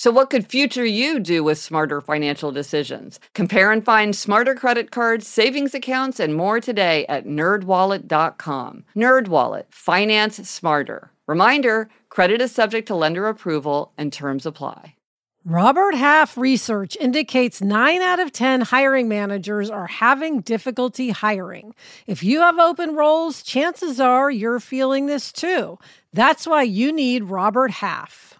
So, what could future you do with smarter financial decisions? Compare and find smarter credit cards, savings accounts, and more today at nerdwallet.com. Nerdwallet, finance smarter. Reminder credit is subject to lender approval and terms apply. Robert Half research indicates 9 out of 10 hiring managers are having difficulty hiring. If you have open roles, chances are you're feeling this too. That's why you need Robert Half.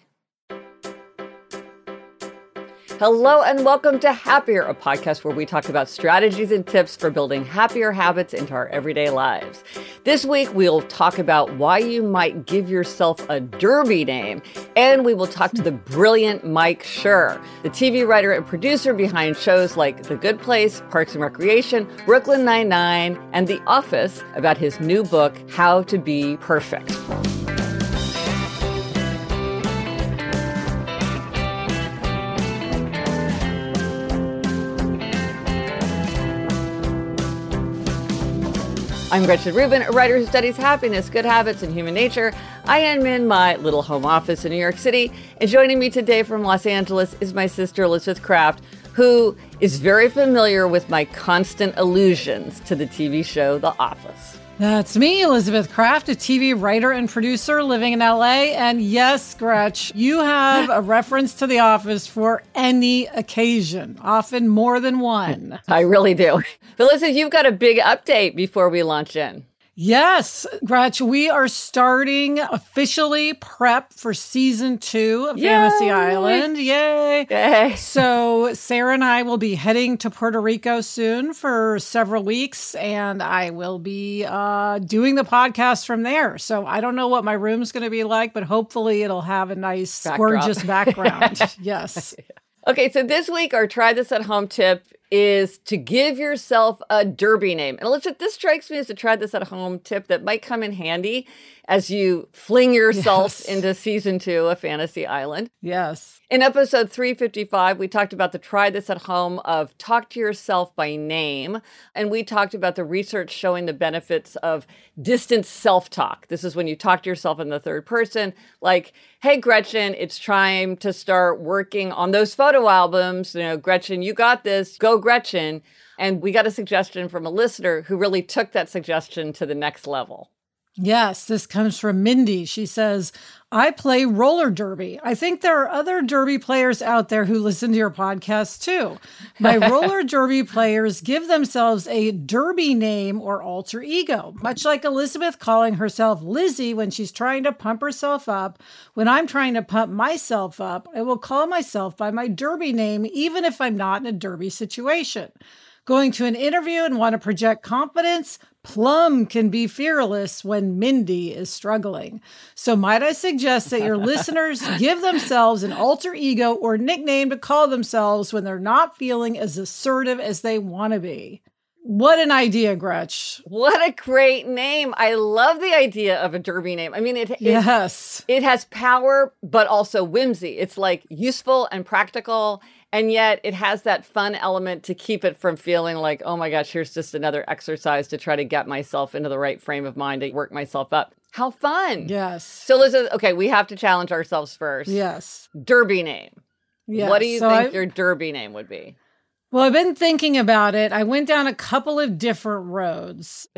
Hello and welcome to Happier, a podcast where we talk about strategies and tips for building happier habits into our everyday lives. This week, we'll talk about why you might give yourself a derby name, and we will talk to the brilliant Mike Schur, the TV writer and producer behind shows like The Good Place, Parks and Recreation, Brooklyn Nine-Nine, and The Office about his new book, How to Be Perfect. I'm Gretchen Rubin, a writer who studies happiness, good habits, and human nature. I am in my little home office in New York City, and joining me today from Los Angeles is my sister Elizabeth Craft, who is very familiar with my constant allusions to the TV show The Office. That's me, Elizabeth Craft, a TV writer and producer living in LA. And yes, Gretch, you have a reference to The Office for any occasion, often more than one. I really do. But listen, you've got a big update before we launch in. Yes, Gretch, we are starting officially prep for season two of Yay! Fantasy Island. Yay. Yay. So, Sarah and I will be heading to Puerto Rico soon for several weeks, and I will be uh, doing the podcast from there. So, I don't know what my room's going to be like, but hopefully it'll have a nice, Backdrop. gorgeous background. yes. Okay, so this week, our try this at home tip is to give yourself a derby name. And Elizabeth, this strikes me as a try this at home tip that might come in handy as you fling yourself yes. into season two of Fantasy Island. Yes. In episode 355, we talked about the try this at home of talk to yourself by name. And we talked about the research showing the benefits of distant self talk. This is when you talk to yourself in the third person, like, hey, Gretchen, it's time to start working on those photo albums. You know, Gretchen, you got this. Go, Gretchen. And we got a suggestion from a listener who really took that suggestion to the next level. Yes, this comes from Mindy. She says, I play roller derby. I think there are other derby players out there who listen to your podcast too. My roller derby players give themselves a derby name or alter ego, much like Elizabeth calling herself Lizzie when she's trying to pump herself up. When I'm trying to pump myself up, I will call myself by my derby name, even if I'm not in a derby situation. Going to an interview and want to project confidence, Plum can be fearless when Mindy is struggling. So, might I suggest that your listeners give themselves an alter ego or nickname to call themselves when they're not feeling as assertive as they want to be? What an idea, Gretch. What a great name. I love the idea of a derby name. I mean, it, it, yes. it has power, but also whimsy. It's like useful and practical and yet it has that fun element to keep it from feeling like, oh my gosh, here's just another exercise to try to get myself into the right frame of mind to work myself up. How fun. Yes. So listen, okay, we have to challenge ourselves first. Yes. Derby name. Yes. What do you so think I, your derby name would be? Well, I've been thinking about it. I went down a couple of different roads.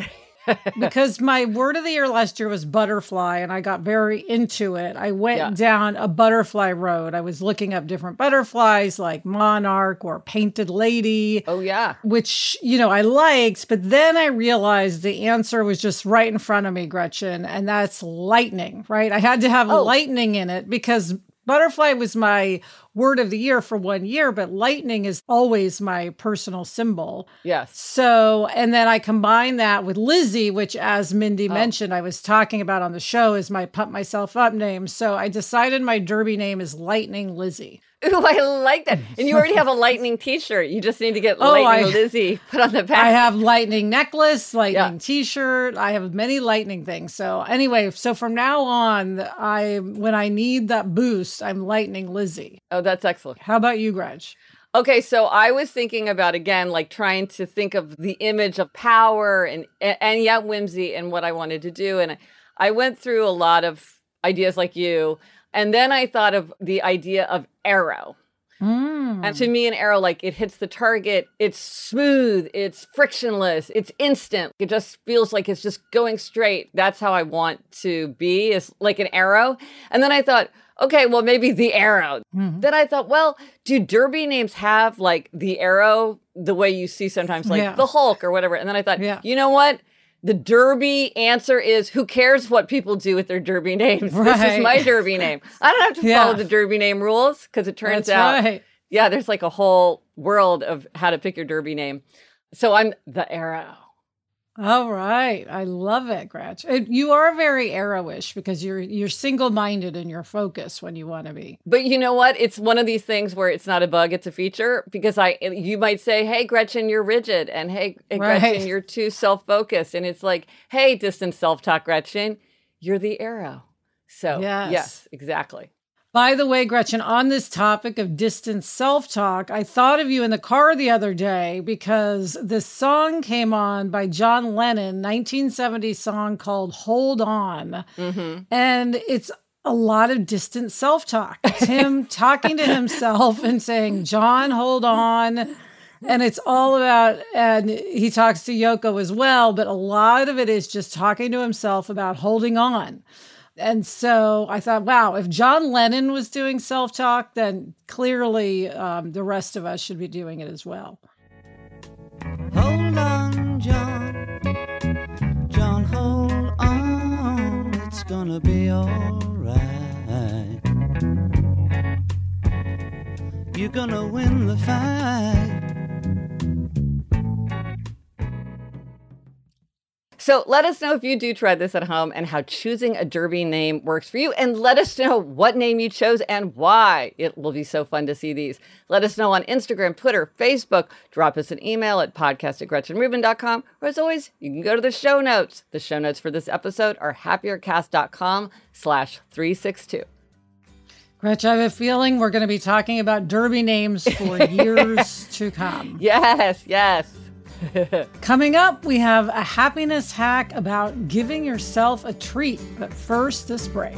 because my word of the year last year was butterfly and I got very into it. I went yeah. down a butterfly road. I was looking up different butterflies like monarch or painted lady. Oh, yeah. Which, you know, I liked, but then I realized the answer was just right in front of me, Gretchen, and that's lightning, right? I had to have oh. lightning in it because Butterfly was my word of the year for one year, but lightning is always my personal symbol. Yes. So, and then I combine that with Lizzie, which, as Mindy oh. mentioned, I was talking about on the show, is my pump myself up name. So I decided my derby name is Lightning Lizzie. Ooh, I like that. And you already have a lightning t-shirt. You just need to get oh, lightning I, Lizzie put on the back. I have lightning necklace, lightning yeah. t-shirt. I have many lightning things. So anyway, so from now on, I when I need that boost, I'm lightning Lizzie. Oh, that's excellent. How about you, Gretch? Okay, so I was thinking about again, like trying to think of the image of power and and yet whimsy and what I wanted to do, and I went through a lot of ideas like you. And then I thought of the idea of arrow. Mm. And to me, an arrow, like it hits the target, it's smooth, it's frictionless, it's instant. It just feels like it's just going straight. That's how I want to be, is like an arrow. And then I thought, okay, well, maybe the arrow. Mm-hmm. Then I thought, well, do derby names have like the arrow the way you see sometimes, like yeah. the Hulk or whatever? And then I thought, yeah. you know what? The Derby answer is who cares what people do with their Derby names? Right. This is my Derby name. I don't have to yeah. follow the Derby name rules because it turns That's out, right. yeah, there's like a whole world of how to pick your Derby name. So I'm the arrow. All right, I love it, Gretch. You are very arrowish because you're you're single minded and you're focused when you want to be. But you know what? It's one of these things where it's not a bug; it's a feature. Because I, eh, you might say, "Hey, Gretchen, you're rigid," and "Hey, right. Gretchen, you're too self focused," and it's like, "Hey, distant self talk, Gretchen, you're the arrow." So yes, yes exactly. By the way, Gretchen, on this topic of distant self talk, I thought of you in the car the other day because this song came on by John Lennon, 1970 song called Hold On. Mm-hmm. And it's a lot of distant self talk. It's him talking to himself and saying, John, hold on. And it's all about, and he talks to Yoko as well, but a lot of it is just talking to himself about holding on. And so I thought, wow, if John Lennon was doing self talk, then clearly um, the rest of us should be doing it as well. Hold on, John. John, hold on. It's gonna be alright. You're gonna win the fight. So let us know if you do try this at home and how choosing a derby name works for you. And let us know what name you chose and why. It will be so fun to see these. Let us know on Instagram, Twitter, Facebook. Drop us an email at podcast at gretchenrubin.com. Or as always, you can go to the show notes. The show notes for this episode are happiercast.com slash 362. Gretch, I have a feeling we're going to be talking about derby names for years to come. Yes, yes. Coming up, we have a happiness hack about giving yourself a treat. But first, this break.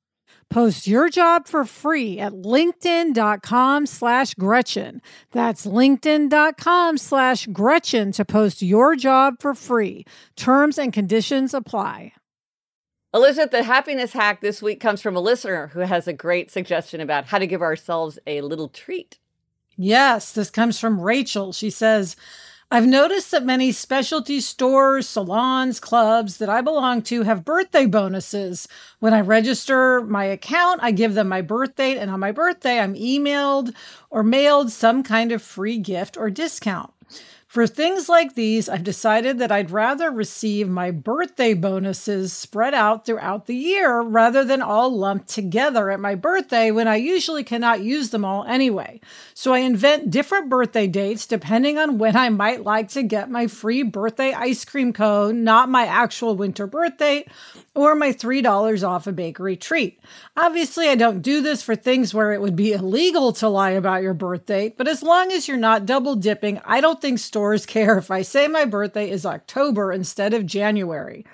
Post your job for free at linkedin.com slash Gretchen. That's linkedin.com slash Gretchen to post your job for free. Terms and conditions apply. Elizabeth, the happiness hack this week comes from a listener who has a great suggestion about how to give ourselves a little treat. Yes, this comes from Rachel. She says, I've noticed that many specialty stores, salons, clubs that I belong to have birthday bonuses. When I register my account, I give them my birth date, and on my birthday, I'm emailed or mailed some kind of free gift or discount. For things like these, I've decided that I'd rather receive my birthday bonuses spread out throughout the year rather than all lumped together at my birthday when I usually cannot use them all anyway. So I invent different birthday dates depending on when I might like to get my free birthday ice cream cone, not my actual winter birthday, or my $3 off a bakery treat. Obviously, I don't do this for things where it would be illegal to lie about your birth date, but as long as you're not double dipping, I don't think stores care if I say my birthday is October instead of January.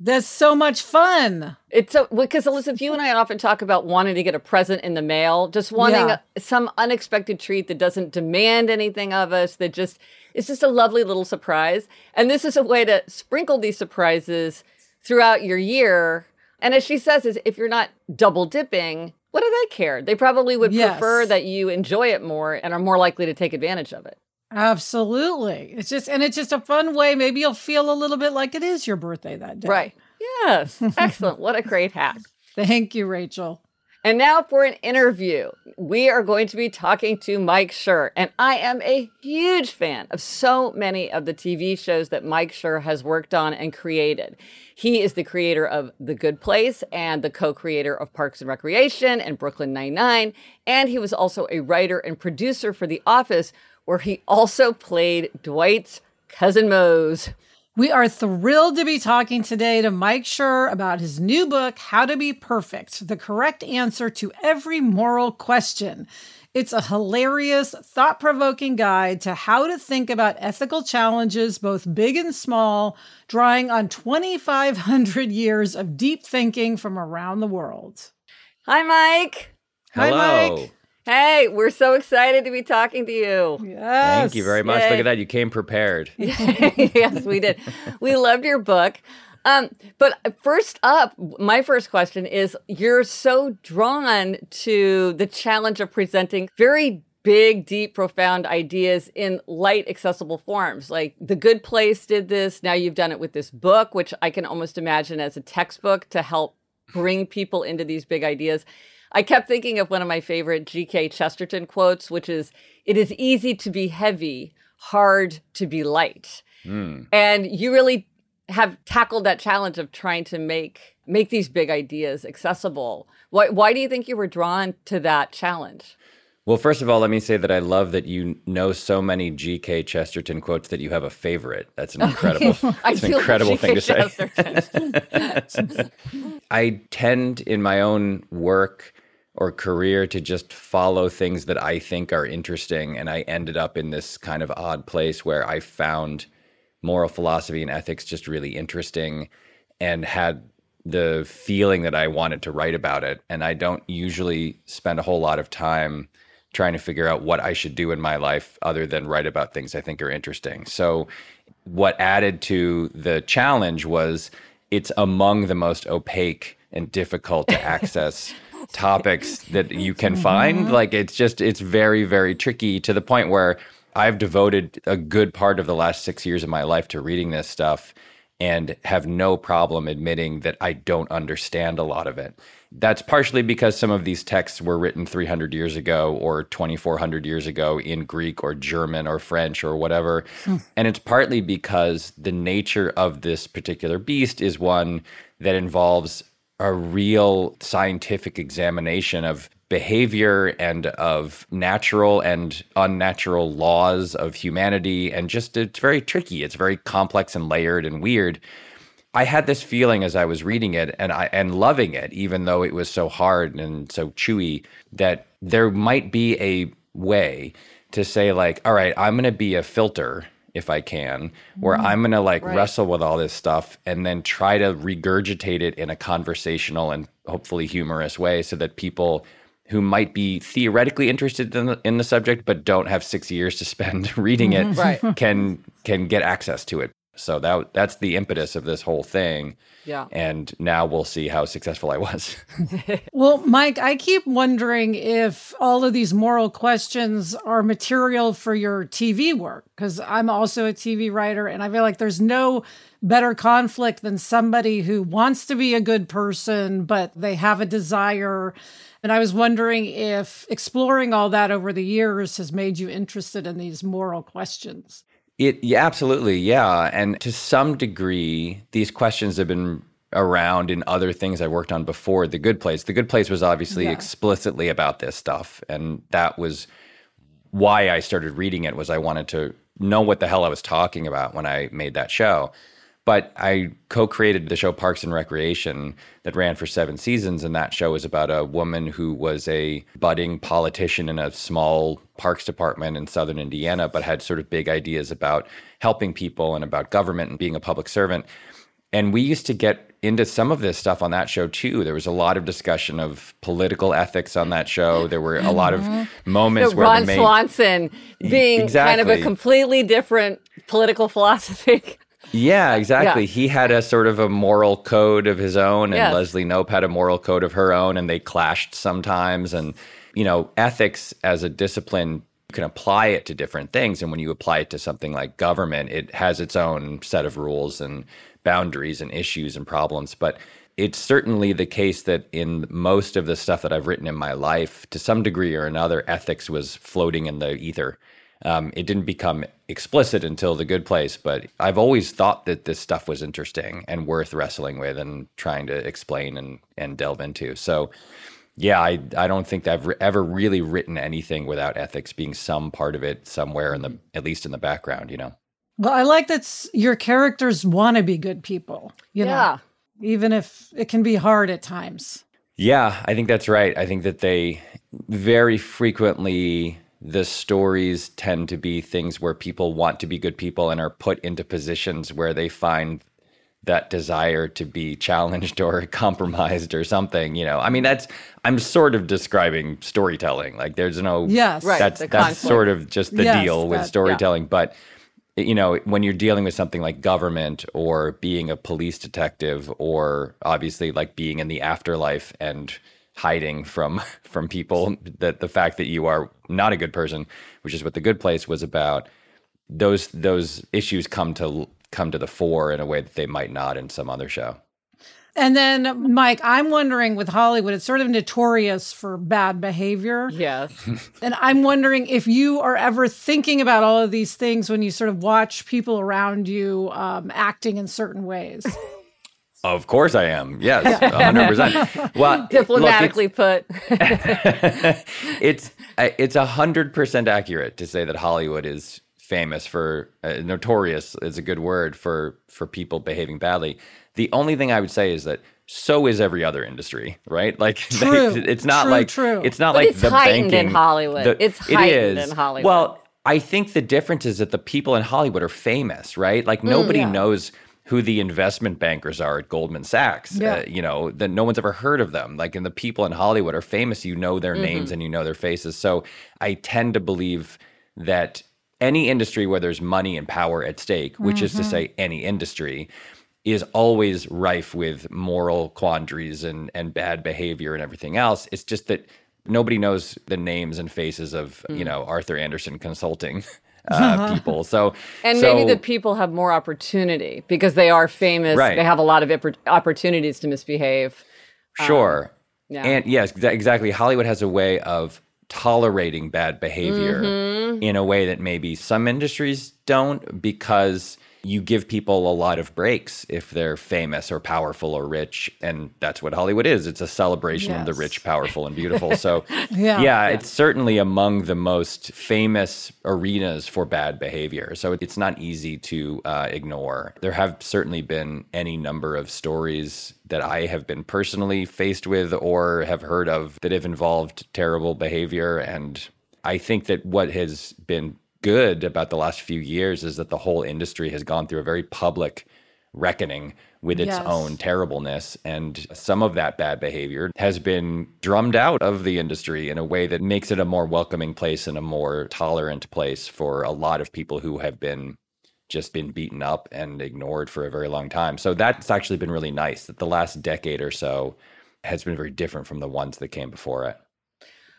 That's so much fun. It's so because Elizabeth, you and I often talk about wanting to get a present in the mail, just wanting yeah. a, some unexpected treat that doesn't demand anything of us, that just it's just a lovely little surprise. And this is a way to sprinkle these surprises throughout your year. And as she says, is if you're not double dipping, what do they care? They probably would yes. prefer that you enjoy it more and are more likely to take advantage of it. Absolutely. It's just, and it's just a fun way. Maybe you'll feel a little bit like it is your birthday that day. Right. Yes. Excellent. what a great hack. Thank you, Rachel. And now for an interview. We are going to be talking to Mike Schur. And I am a huge fan of so many of the TV shows that Mike Schur has worked on and created. He is the creator of The Good Place and the co creator of Parks and Recreation and Brooklyn Nine-Nine. And he was also a writer and producer for The Office, where he also played Dwight's cousin Mose. We are thrilled to be talking today to Mike Schur about his new book, How to Be Perfect The Correct Answer to Every Moral Question. It's a hilarious, thought provoking guide to how to think about ethical challenges, both big and small, drawing on 2,500 years of deep thinking from around the world. Hi, Mike. Hello. Hi, Mike. Hey, we're so excited to be talking to you. Yes. Thank you very much. Yay. Look at that. You came prepared. yes, we did. we loved your book. Um, but first up, my first question is you're so drawn to the challenge of presenting very big, deep, profound ideas in light, accessible forms. Like The Good Place did this. Now you've done it with this book, which I can almost imagine as a textbook to help bring people into these big ideas. I kept thinking of one of my favorite G.K. Chesterton quotes, which is, It is easy to be heavy, hard to be light. Mm. And you really have tackled that challenge of trying to make make these big ideas accessible. Why, why do you think you were drawn to that challenge? Well, first of all, let me say that I love that you know so many G.K. Chesterton quotes that you have a favorite. That's an incredible, that's an incredible thing to say. I tend in my own work or career to just follow things that I think are interesting. And I ended up in this kind of odd place where I found moral philosophy and ethics just really interesting and had the feeling that I wanted to write about it. And I don't usually spend a whole lot of time trying to figure out what I should do in my life other than write about things I think are interesting. So, what added to the challenge was it's among the most opaque and difficult to access topics that you can find. Mm-hmm. Like it's just it's very very tricky to the point where I've devoted a good part of the last 6 years of my life to reading this stuff and have no problem admitting that I don't understand a lot of it. That's partially because some of these texts were written 300 years ago or 2400 years ago in Greek or German or French or whatever. Mm. And it's partly because the nature of this particular beast is one that involves a real scientific examination of behavior and of natural and unnatural laws of humanity. And just it's very tricky. It's very complex and layered and weird. I had this feeling as I was reading it and I and loving it, even though it was so hard and so chewy, that there might be a way to say, like, all right, I'm gonna be a filter if I can, where mm, I'm going to like right. wrestle with all this stuff and then try to regurgitate it in a conversational and hopefully humorous way so that people who might be theoretically interested in the, in the subject but don't have 6 years to spend reading it mm-hmm. right. can can get access to it. So that that's the impetus of this whole thing. Yeah. And now we'll see how successful I was. well, Mike, I keep wondering if all of these moral questions are material for your TV work because I'm also a TV writer and I feel like there's no better conflict than somebody who wants to be a good person but they have a desire and I was wondering if exploring all that over the years has made you interested in these moral questions. It yeah, absolutely, yeah. And to some degree, these questions have been around in other things I worked on before The Good Place. The Good Place was obviously yeah. explicitly about this stuff, and that was why I started reading it. Was I wanted to know what the hell I was talking about when I made that show. But I co created the show Parks and Recreation that ran for seven seasons. And that show was about a woman who was a budding politician in a small parks department in southern Indiana, but had sort of big ideas about helping people and about government and being a public servant. And we used to get into some of this stuff on that show too. There was a lot of discussion of political ethics on that show. There were a lot of mm-hmm. moments where Ron main... Swanson being exactly. kind of a completely different political philosophy. Uh, yeah, exactly. Yeah. He had a sort of a moral code of his own, and yes. Leslie Knope had a moral code of her own, and they clashed sometimes. And, you know, ethics as a discipline, you can apply it to different things. And when you apply it to something like government, it has its own set of rules and boundaries and issues and problems. But it's certainly the case that in most of the stuff that I've written in my life, to some degree or another, ethics was floating in the ether. Um, it didn't become explicit until The Good Place, but I've always thought that this stuff was interesting and worth wrestling with and trying to explain and, and delve into. So, yeah, I, I don't think I've re- ever really written anything without ethics being some part of it somewhere in the, at least in the background, you know? Well, I like that your characters want to be good people, you yeah. know, even if it can be hard at times. Yeah, I think that's right. I think that they very frequently the stories tend to be things where people want to be good people and are put into positions where they find that desire to be challenged or compromised or something you know? I mean that's i'm sort of describing storytelling. Like there's no yes. Right that's that's sort of just the yes, deal with that, storytelling. Yeah. but you know when you're dealing with something like government or being a police detective or obviously like being in the afterlife and hiding from from people that the fact that you are not a good person which is what the good place was about those those issues come to come to the fore in a way that they might not in some other show. And then mike i'm wondering with hollywood it's sort of notorious for bad behavior. Yes. And i'm wondering if you are ever thinking about all of these things when you sort of watch people around you um, acting in certain ways Of course I am. Yes, 100%. Well, diplomatically look, put. it's it's 100% accurate to say that Hollywood is famous for uh, notorious is a good word for for people behaving badly. The only thing I would say is that so is every other industry, right? Like true, they, it's not true, like true. it's not but like it's the heightened banking, in Hollywood. The, it's heightened in Hollywood. Well, I think the difference is that the people in Hollywood are famous, right? Like nobody mm, yeah. knows who the investment bankers are at Goldman Sachs. Yeah. Uh, you know, that no one's ever heard of them. Like, and the people in Hollywood are famous. You know their mm-hmm. names and you know their faces. So I tend to believe that any industry where there's money and power at stake, which mm-hmm. is to mm-hmm. say any industry, is always rife with moral quandaries and, and bad behavior and everything else. It's just that nobody knows the names and faces of, mm. you know, Arthur Andersen Consulting. uh, people. So and so, maybe the people have more opportunity because they are famous. Right. They have a lot of opportunities to misbehave. Sure. Um, yeah. And yes, exactly. Hollywood has a way of tolerating bad behavior mm-hmm. in a way that maybe some industries don't because you give people a lot of breaks if they're famous or powerful or rich and that's what hollywood is it's a celebration yes. of the rich powerful and beautiful so yeah. yeah. it's certainly among the most famous arenas for bad behavior so it's not easy to uh, ignore there have certainly been any number of stories that i have been personally faced with or have heard of that have involved terrible behavior and i think that what has been good about the last few years is that the whole industry has gone through a very public reckoning with its yes. own terribleness. And some of that bad behavior has been drummed out of the industry in a way that makes it a more welcoming place and a more tolerant place for a lot of people who have been just been beaten up and ignored for a very long time. So that's actually been really nice that the last decade or so has been very different from the ones that came before it.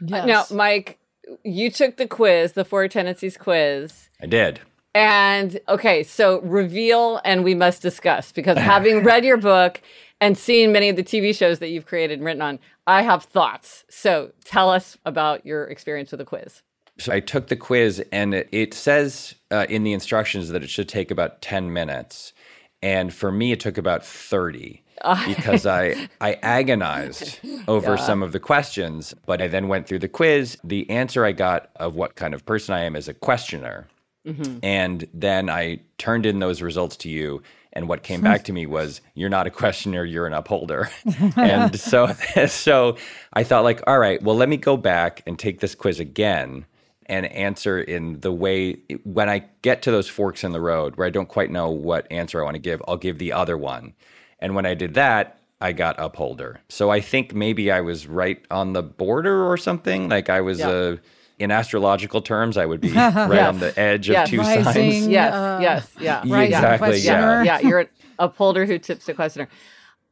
Yes. Now, Mike, you took the quiz, the four tendencies quiz. I did. And okay, so reveal and we must discuss because having read your book and seen many of the TV shows that you've created and written on, I have thoughts. So tell us about your experience with the quiz. So I took the quiz and it, it says uh, in the instructions that it should take about 10 minutes. And for me, it took about 30. Because I I agonized over yeah. some of the questions, but I then went through the quiz. The answer I got of what kind of person I am as a questioner. Mm-hmm. And then I turned in those results to you and what came back to me was you're not a questioner you're an upholder and so so i thought like all right well let me go back and take this quiz again and answer in the way when i get to those forks in the road where i don't quite know what answer i want to give i'll give the other one and when I did that, I got upholder. So I think maybe I was right on the border or something. Like I was yeah. uh, in astrological terms, I would be right yes. on the edge yes. of two Rising, signs. Yes, uh, yes, yeah. Right, exactly. Yeah. yeah, you're an upholder who tips the questioner.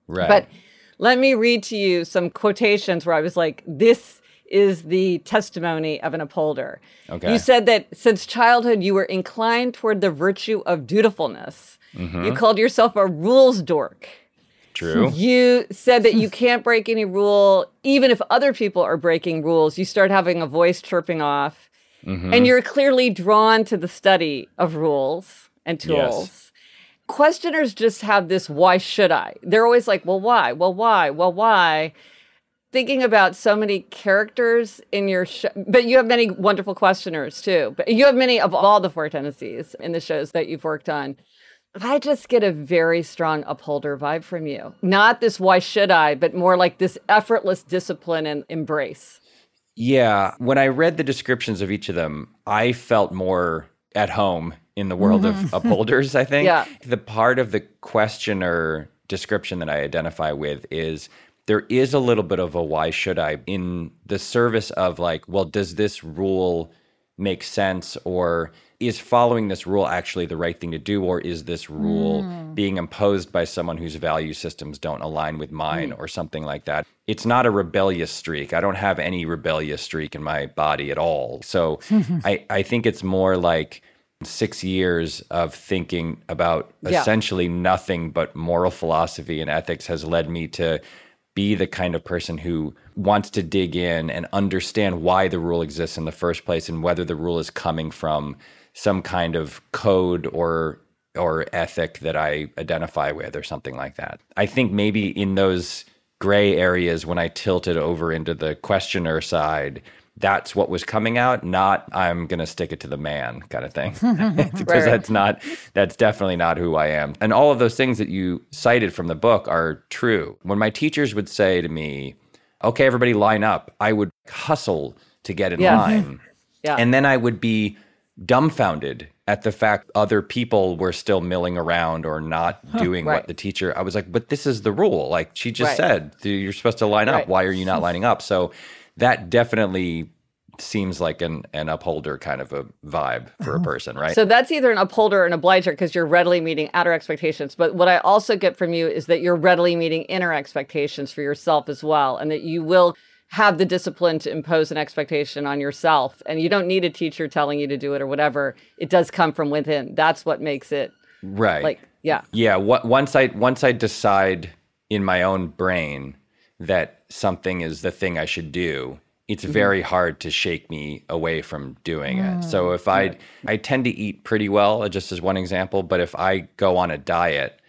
Right. But let me read to you some quotations where I was like, this is the testimony of an upholder. Okay. You said that since childhood you were inclined toward the virtue of dutifulness. Mm-hmm. You called yourself a rules dork. True. You said that you can't break any rule, even if other people are breaking rules. You start having a voice chirping off, mm-hmm. and you're clearly drawn to the study of rules and tools. Yes. Questioners just have this why should I? They're always like, well, why? Well, why? Well, why? Thinking about so many characters in your show, but you have many wonderful questioners too. But you have many of all the four tendencies in the shows that you've worked on. I just get a very strong upholder vibe from you. Not this why should I, but more like this effortless discipline and embrace. Yeah. When I read the descriptions of each of them, I felt more at home in the world mm-hmm. of upholders, I think. Yeah. The part of the questioner description that I identify with is there is a little bit of a why should I in the service of like, well, does this rule make sense or is following this rule actually the right thing to do or is this rule mm. being imposed by someone whose value systems don't align with mine mm. or something like that it's not a rebellious streak i don't have any rebellious streak in my body at all so I, I think it's more like six years of thinking about yeah. essentially nothing but moral philosophy and ethics has led me to be the kind of person who wants to dig in and understand why the rule exists in the first place and whether the rule is coming from some kind of code or or ethic that I identify with or something like that. I think maybe in those gray areas when I tilted over into the questioner side, that's what was coming out, not I'm going to stick it to the man kind of thing. because right. that's not, that's definitely not who I am. And all of those things that you cited from the book are true. When my teachers would say to me, okay, everybody line up, I would hustle to get in yeah. line. Yeah. And then I would be dumbfounded at the fact other people were still milling around or not doing right. what the teacher I was like, but this is the rule. Like she just right. said, you're supposed to line up. Right. Why are you not lining up? So that definitely seems like an an upholder kind of a vibe for a uh-huh. person, right? So that's either an upholder or an obliger because you're readily meeting outer expectations. But what I also get from you is that you're readily meeting inner expectations for yourself as well, and that you will have the discipline to impose an expectation on yourself. And you don't need a teacher telling you to do it or whatever. It does come from within. That's what makes it right. Like yeah, yeah. What, once I once I decide in my own brain that something is the thing I should do, it's mm-hmm. very hard to shake me away from doing mm. it. So if I I tend to eat pretty well, just as one example, but if I go on a diet,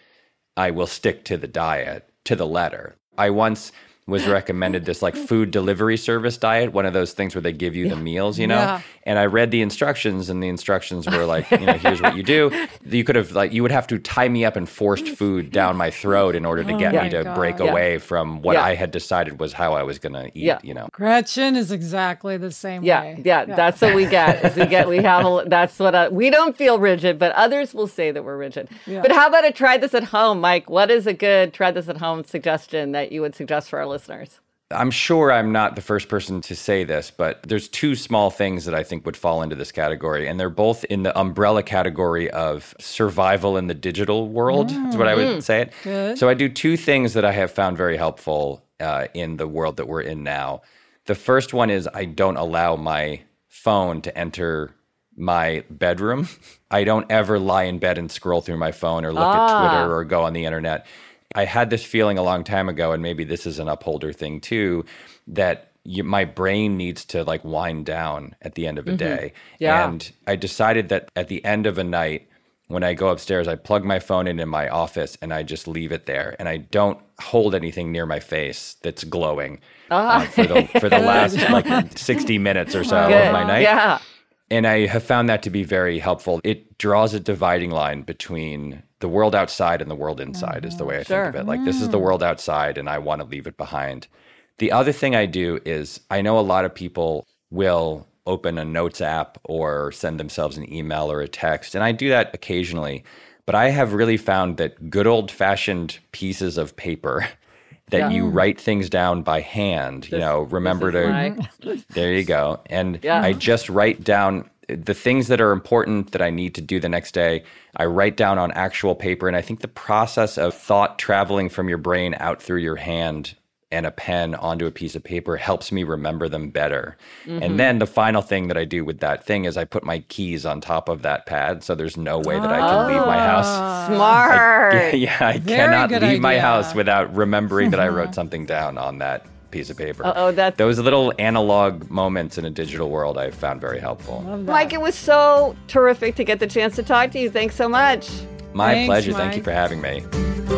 I will stick to the diet to the letter. I once was recommended this like food delivery service diet, one of those things where they give you yeah. the meals, you know. Yeah. And I read the instructions, and the instructions were like, you know, here's what you do. You could have like you would have to tie me up and forced food down my throat in order to oh get me to God. break yeah. away from what I had decided was how I was going to eat. yeah. You know, Gretchen is exactly the same yeah, way. Yeah, that's what we get. we get we have a, that's what I, we don't feel rigid, but others will say that we're rigid. But how about a try this at home, Mike? What is a good try this at home suggestion that you would suggest for our listeners? I'm sure I'm not the first person to say this, but there's two small things that I think would fall into this category, and they're both in the umbrella category of survival in the digital world, mm. is what I would mm. say it. Good. So I do two things that I have found very helpful uh, in the world that we're in now. The first one is I don't allow my phone to enter my bedroom. I don't ever lie in bed and scroll through my phone or look ah. at Twitter or go on the internet I had this feeling a long time ago, and maybe this is an upholder thing too, that you, my brain needs to like wind down at the end of a mm-hmm. day. Yeah. And I decided that at the end of a night, when I go upstairs, I plug my phone in in my office and I just leave it there, and I don't hold anything near my face that's glowing uh, for the for the last like sixty minutes or so Good. of my night. Yeah. And I have found that to be very helpful. It draws a dividing line between the world outside and the world inside is the way I sure. think of it. Like this is the mm. world outside and I want to leave it behind. The other thing I do is I know a lot of people will open a notes app or send themselves an email or a text and I do that occasionally, but I have really found that good old-fashioned pieces of paper that yeah. you write things down by hand, this, you know, remember to There you go. And yeah. I just write down the things that are important that I need to do the next day, I write down on actual paper. And I think the process of thought traveling from your brain out through your hand and a pen onto a piece of paper helps me remember them better. Mm-hmm. And then the final thing that I do with that thing is I put my keys on top of that pad. So there's no way that I can leave my house. Ah, smart. I, yeah, I Very cannot leave idea. my house without remembering that I wrote something down on that piece of paper. Oh, that those little analog moments in a digital world I found very helpful. Mike, it was so terrific to get the chance to talk to you. Thanks so much. My Thanks, pleasure. Mike. Thank you for having me.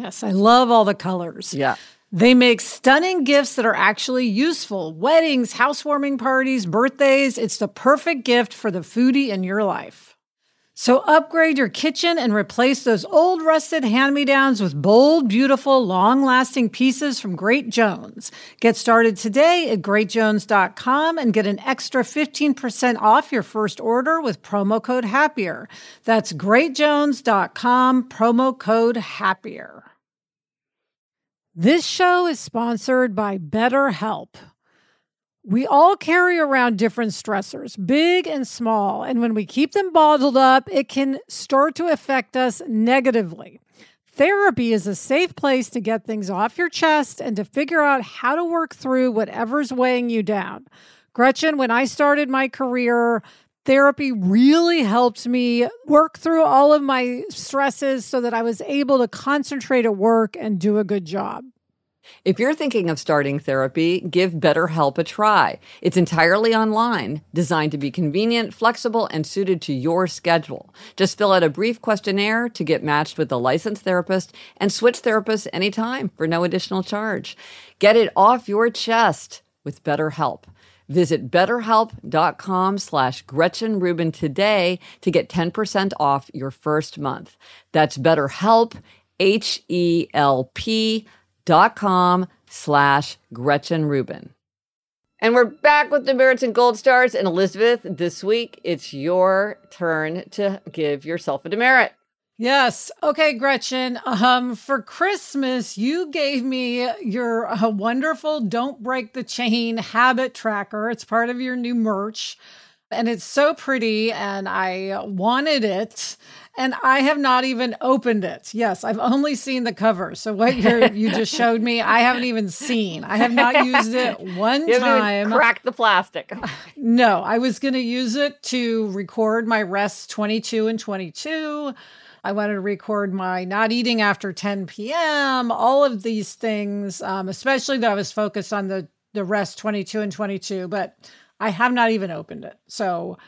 Yes, I love all the colors. Yeah. They make stunning gifts that are actually useful. Weddings, housewarming parties, birthdays. It's the perfect gift for the foodie in your life. So upgrade your kitchen and replace those old rusted hand-me-downs with bold, beautiful, long-lasting pieces from Great Jones. Get started today at greatjones.com and get an extra 15% off your first order with promo code HAPPIER. That's greatjones.com, promo code HAPPIER. This show is sponsored by BetterHelp. We all carry around different stressors, big and small, and when we keep them bottled up, it can start to affect us negatively. Therapy is a safe place to get things off your chest and to figure out how to work through whatever's weighing you down. Gretchen, when I started my career, therapy really helped me work through all of my stresses so that I was able to concentrate at work and do a good job. If you're thinking of starting therapy, give BetterHelp a try. It's entirely online, designed to be convenient, flexible, and suited to your schedule. Just fill out a brief questionnaire to get matched with a licensed therapist and switch therapists anytime for no additional charge. Get it off your chest with BetterHelp. Visit betterhelp.com slash Gretchen Rubin today to get 10% off your first month. That's BetterHelp, H-E-L-P dot com slash Gretchen Rubin. And we're back with demerits and gold stars. And Elizabeth, this week it's your turn to give yourself a demerit. Yes. Okay, Gretchen. Um, for Christmas, you gave me your uh, wonderful Don't Break the Chain habit tracker. It's part of your new merch. And it's so pretty, and I wanted it and I have not even opened it. Yes, I've only seen the cover. So what you just showed me, I haven't even seen. I have not used it one you time. Crack the plastic. no, I was going to use it to record my rest 22 and 22. I wanted to record my not eating after 10 p.m., all of these things, um, especially that I was focused on the, the rest 22 and 22, but I have not even opened it. So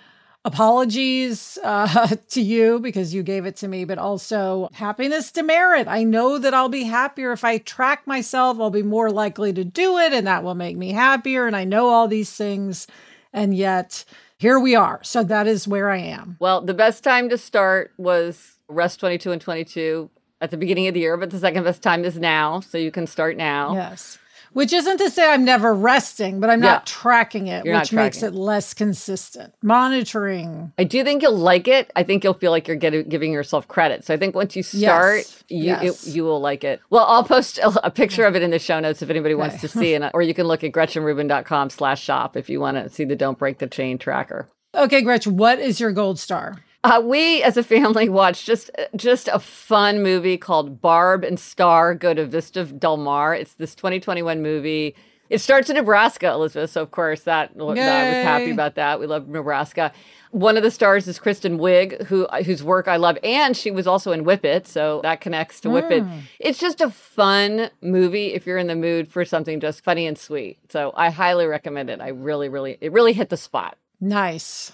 apologies uh, to you because you gave it to me, but also happiness to merit. I know that I'll be happier if I track myself. I'll be more likely to do it, and that will make me happier. And I know all these things. And yet, here we are. So that is where I am. Well, the best time to start was rest 22 and 22 at the beginning of the year, but the second best time is now. So you can start now. Yes. Which isn't to say I'm never resting, but I'm not tracking it, You're which tracking makes it less consistent. Monitoring. I do think you'll like it. I think you'll feel like you're getting, giving yourself credit. So I think once you start, yes. You, yes. It, you will like it. Well, I'll post a, a, picture of it in the show notes if anybody okay. wants to see it. Or you can look at gretchenrubin.com slash shop if you want to see the Don't Break the Chain tracker. Okay, Gretchen, what is your gold star? Uh, we as a family watched just just a fun movie called Barb and Star Go to Vista Del Mar. It's this 2021 movie. It starts in Nebraska, Elizabeth. So of course that, that I was happy about that. We love Nebraska. One of the stars is Kristen Wiig, who whose work I love, and she was also in Whip It, so that connects to Whip It. Mm. It's just a fun movie if you're in the mood for something just funny and sweet. So I highly recommend it. I really, really, it really hit the spot. Nice.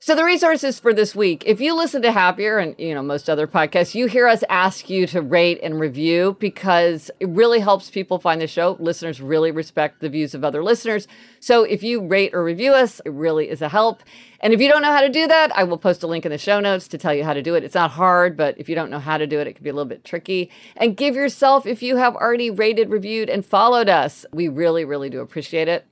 So the resources for this week, if you listen to Happier and you know most other podcasts, you hear us ask you to rate and review because it really helps people find the show. Listeners really respect the views of other listeners. So if you rate or review us, it really is a help. And if you don't know how to do that, I will post a link in the show notes to tell you how to do it. It's not hard, but if you don't know how to do it, it can be a little bit tricky. And give yourself if you have already rated, reviewed, and followed us. We really, really do appreciate it.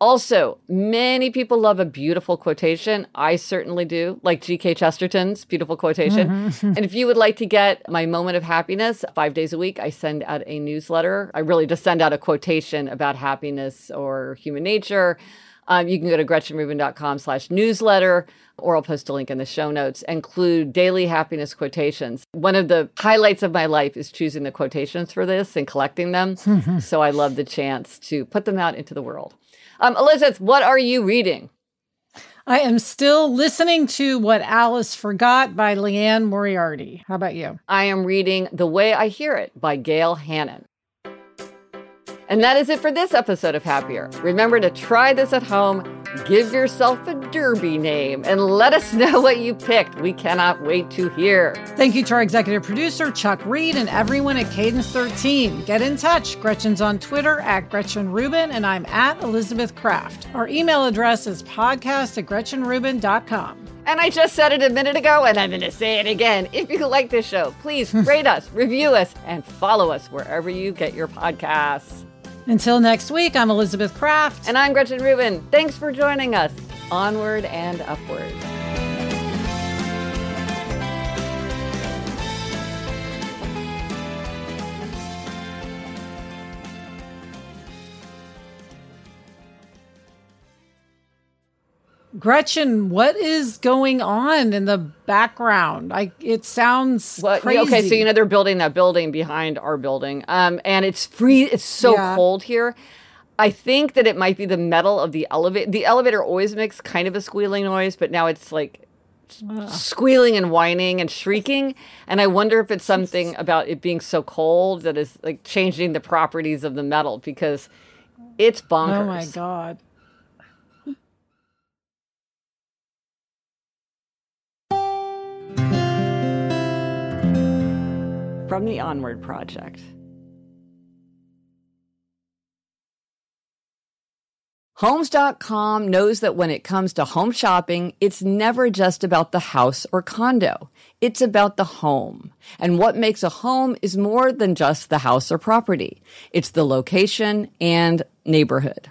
Also, many people love a beautiful quotation. I certainly do, like G.K. Chesterton's beautiful quotation. Mm-hmm. and if you would like to get my moment of happiness five days a week, I send out a newsletter. I really just send out a quotation about happiness or human nature. Um, you can go to gretchenrubin.com slash newsletter, or I'll post a link in the show notes, include daily happiness quotations. One of the highlights of my life is choosing the quotations for this and collecting them. so I love the chance to put them out into the world. Um, Elizabeth, what are you reading? I am still listening to What Alice Forgot by Liane Moriarty. How about you? I am reading The Way I Hear It by Gail Hannon. And that is it for this episode of Happier. Remember to try this at home, give yourself a derby name, and let us know what you picked. We cannot wait to hear. Thank you to our executive producer, Chuck Reed, and everyone at Cadence 13. Get in touch. Gretchen's on Twitter at Gretchen Rubin, and I'm at Elizabeth Craft. Our email address is podcast at GretchenRubin.com. And I just said it a minute ago, and I'm going to say it again. If you like this show, please rate us, review us, and follow us wherever you get your podcasts. Until next week, I'm Elizabeth Craft. And I'm Gretchen Rubin. Thanks for joining us. Onward and upward. Gretchen, what is going on in the background? I it sounds well, crazy. Okay, so you know they're building that building behind our building, um, and it's free. It's so yeah. cold here. I think that it might be the metal of the elevator. The elevator always makes kind of a squealing noise, but now it's like Ugh. squealing and whining and shrieking. And I wonder if it's something about it being so cold that is like changing the properties of the metal because it's bonkers. Oh my god. From the Onward Project. Homes.com knows that when it comes to home shopping, it's never just about the house or condo. It's about the home. And what makes a home is more than just the house or property. It's the location and neighborhood.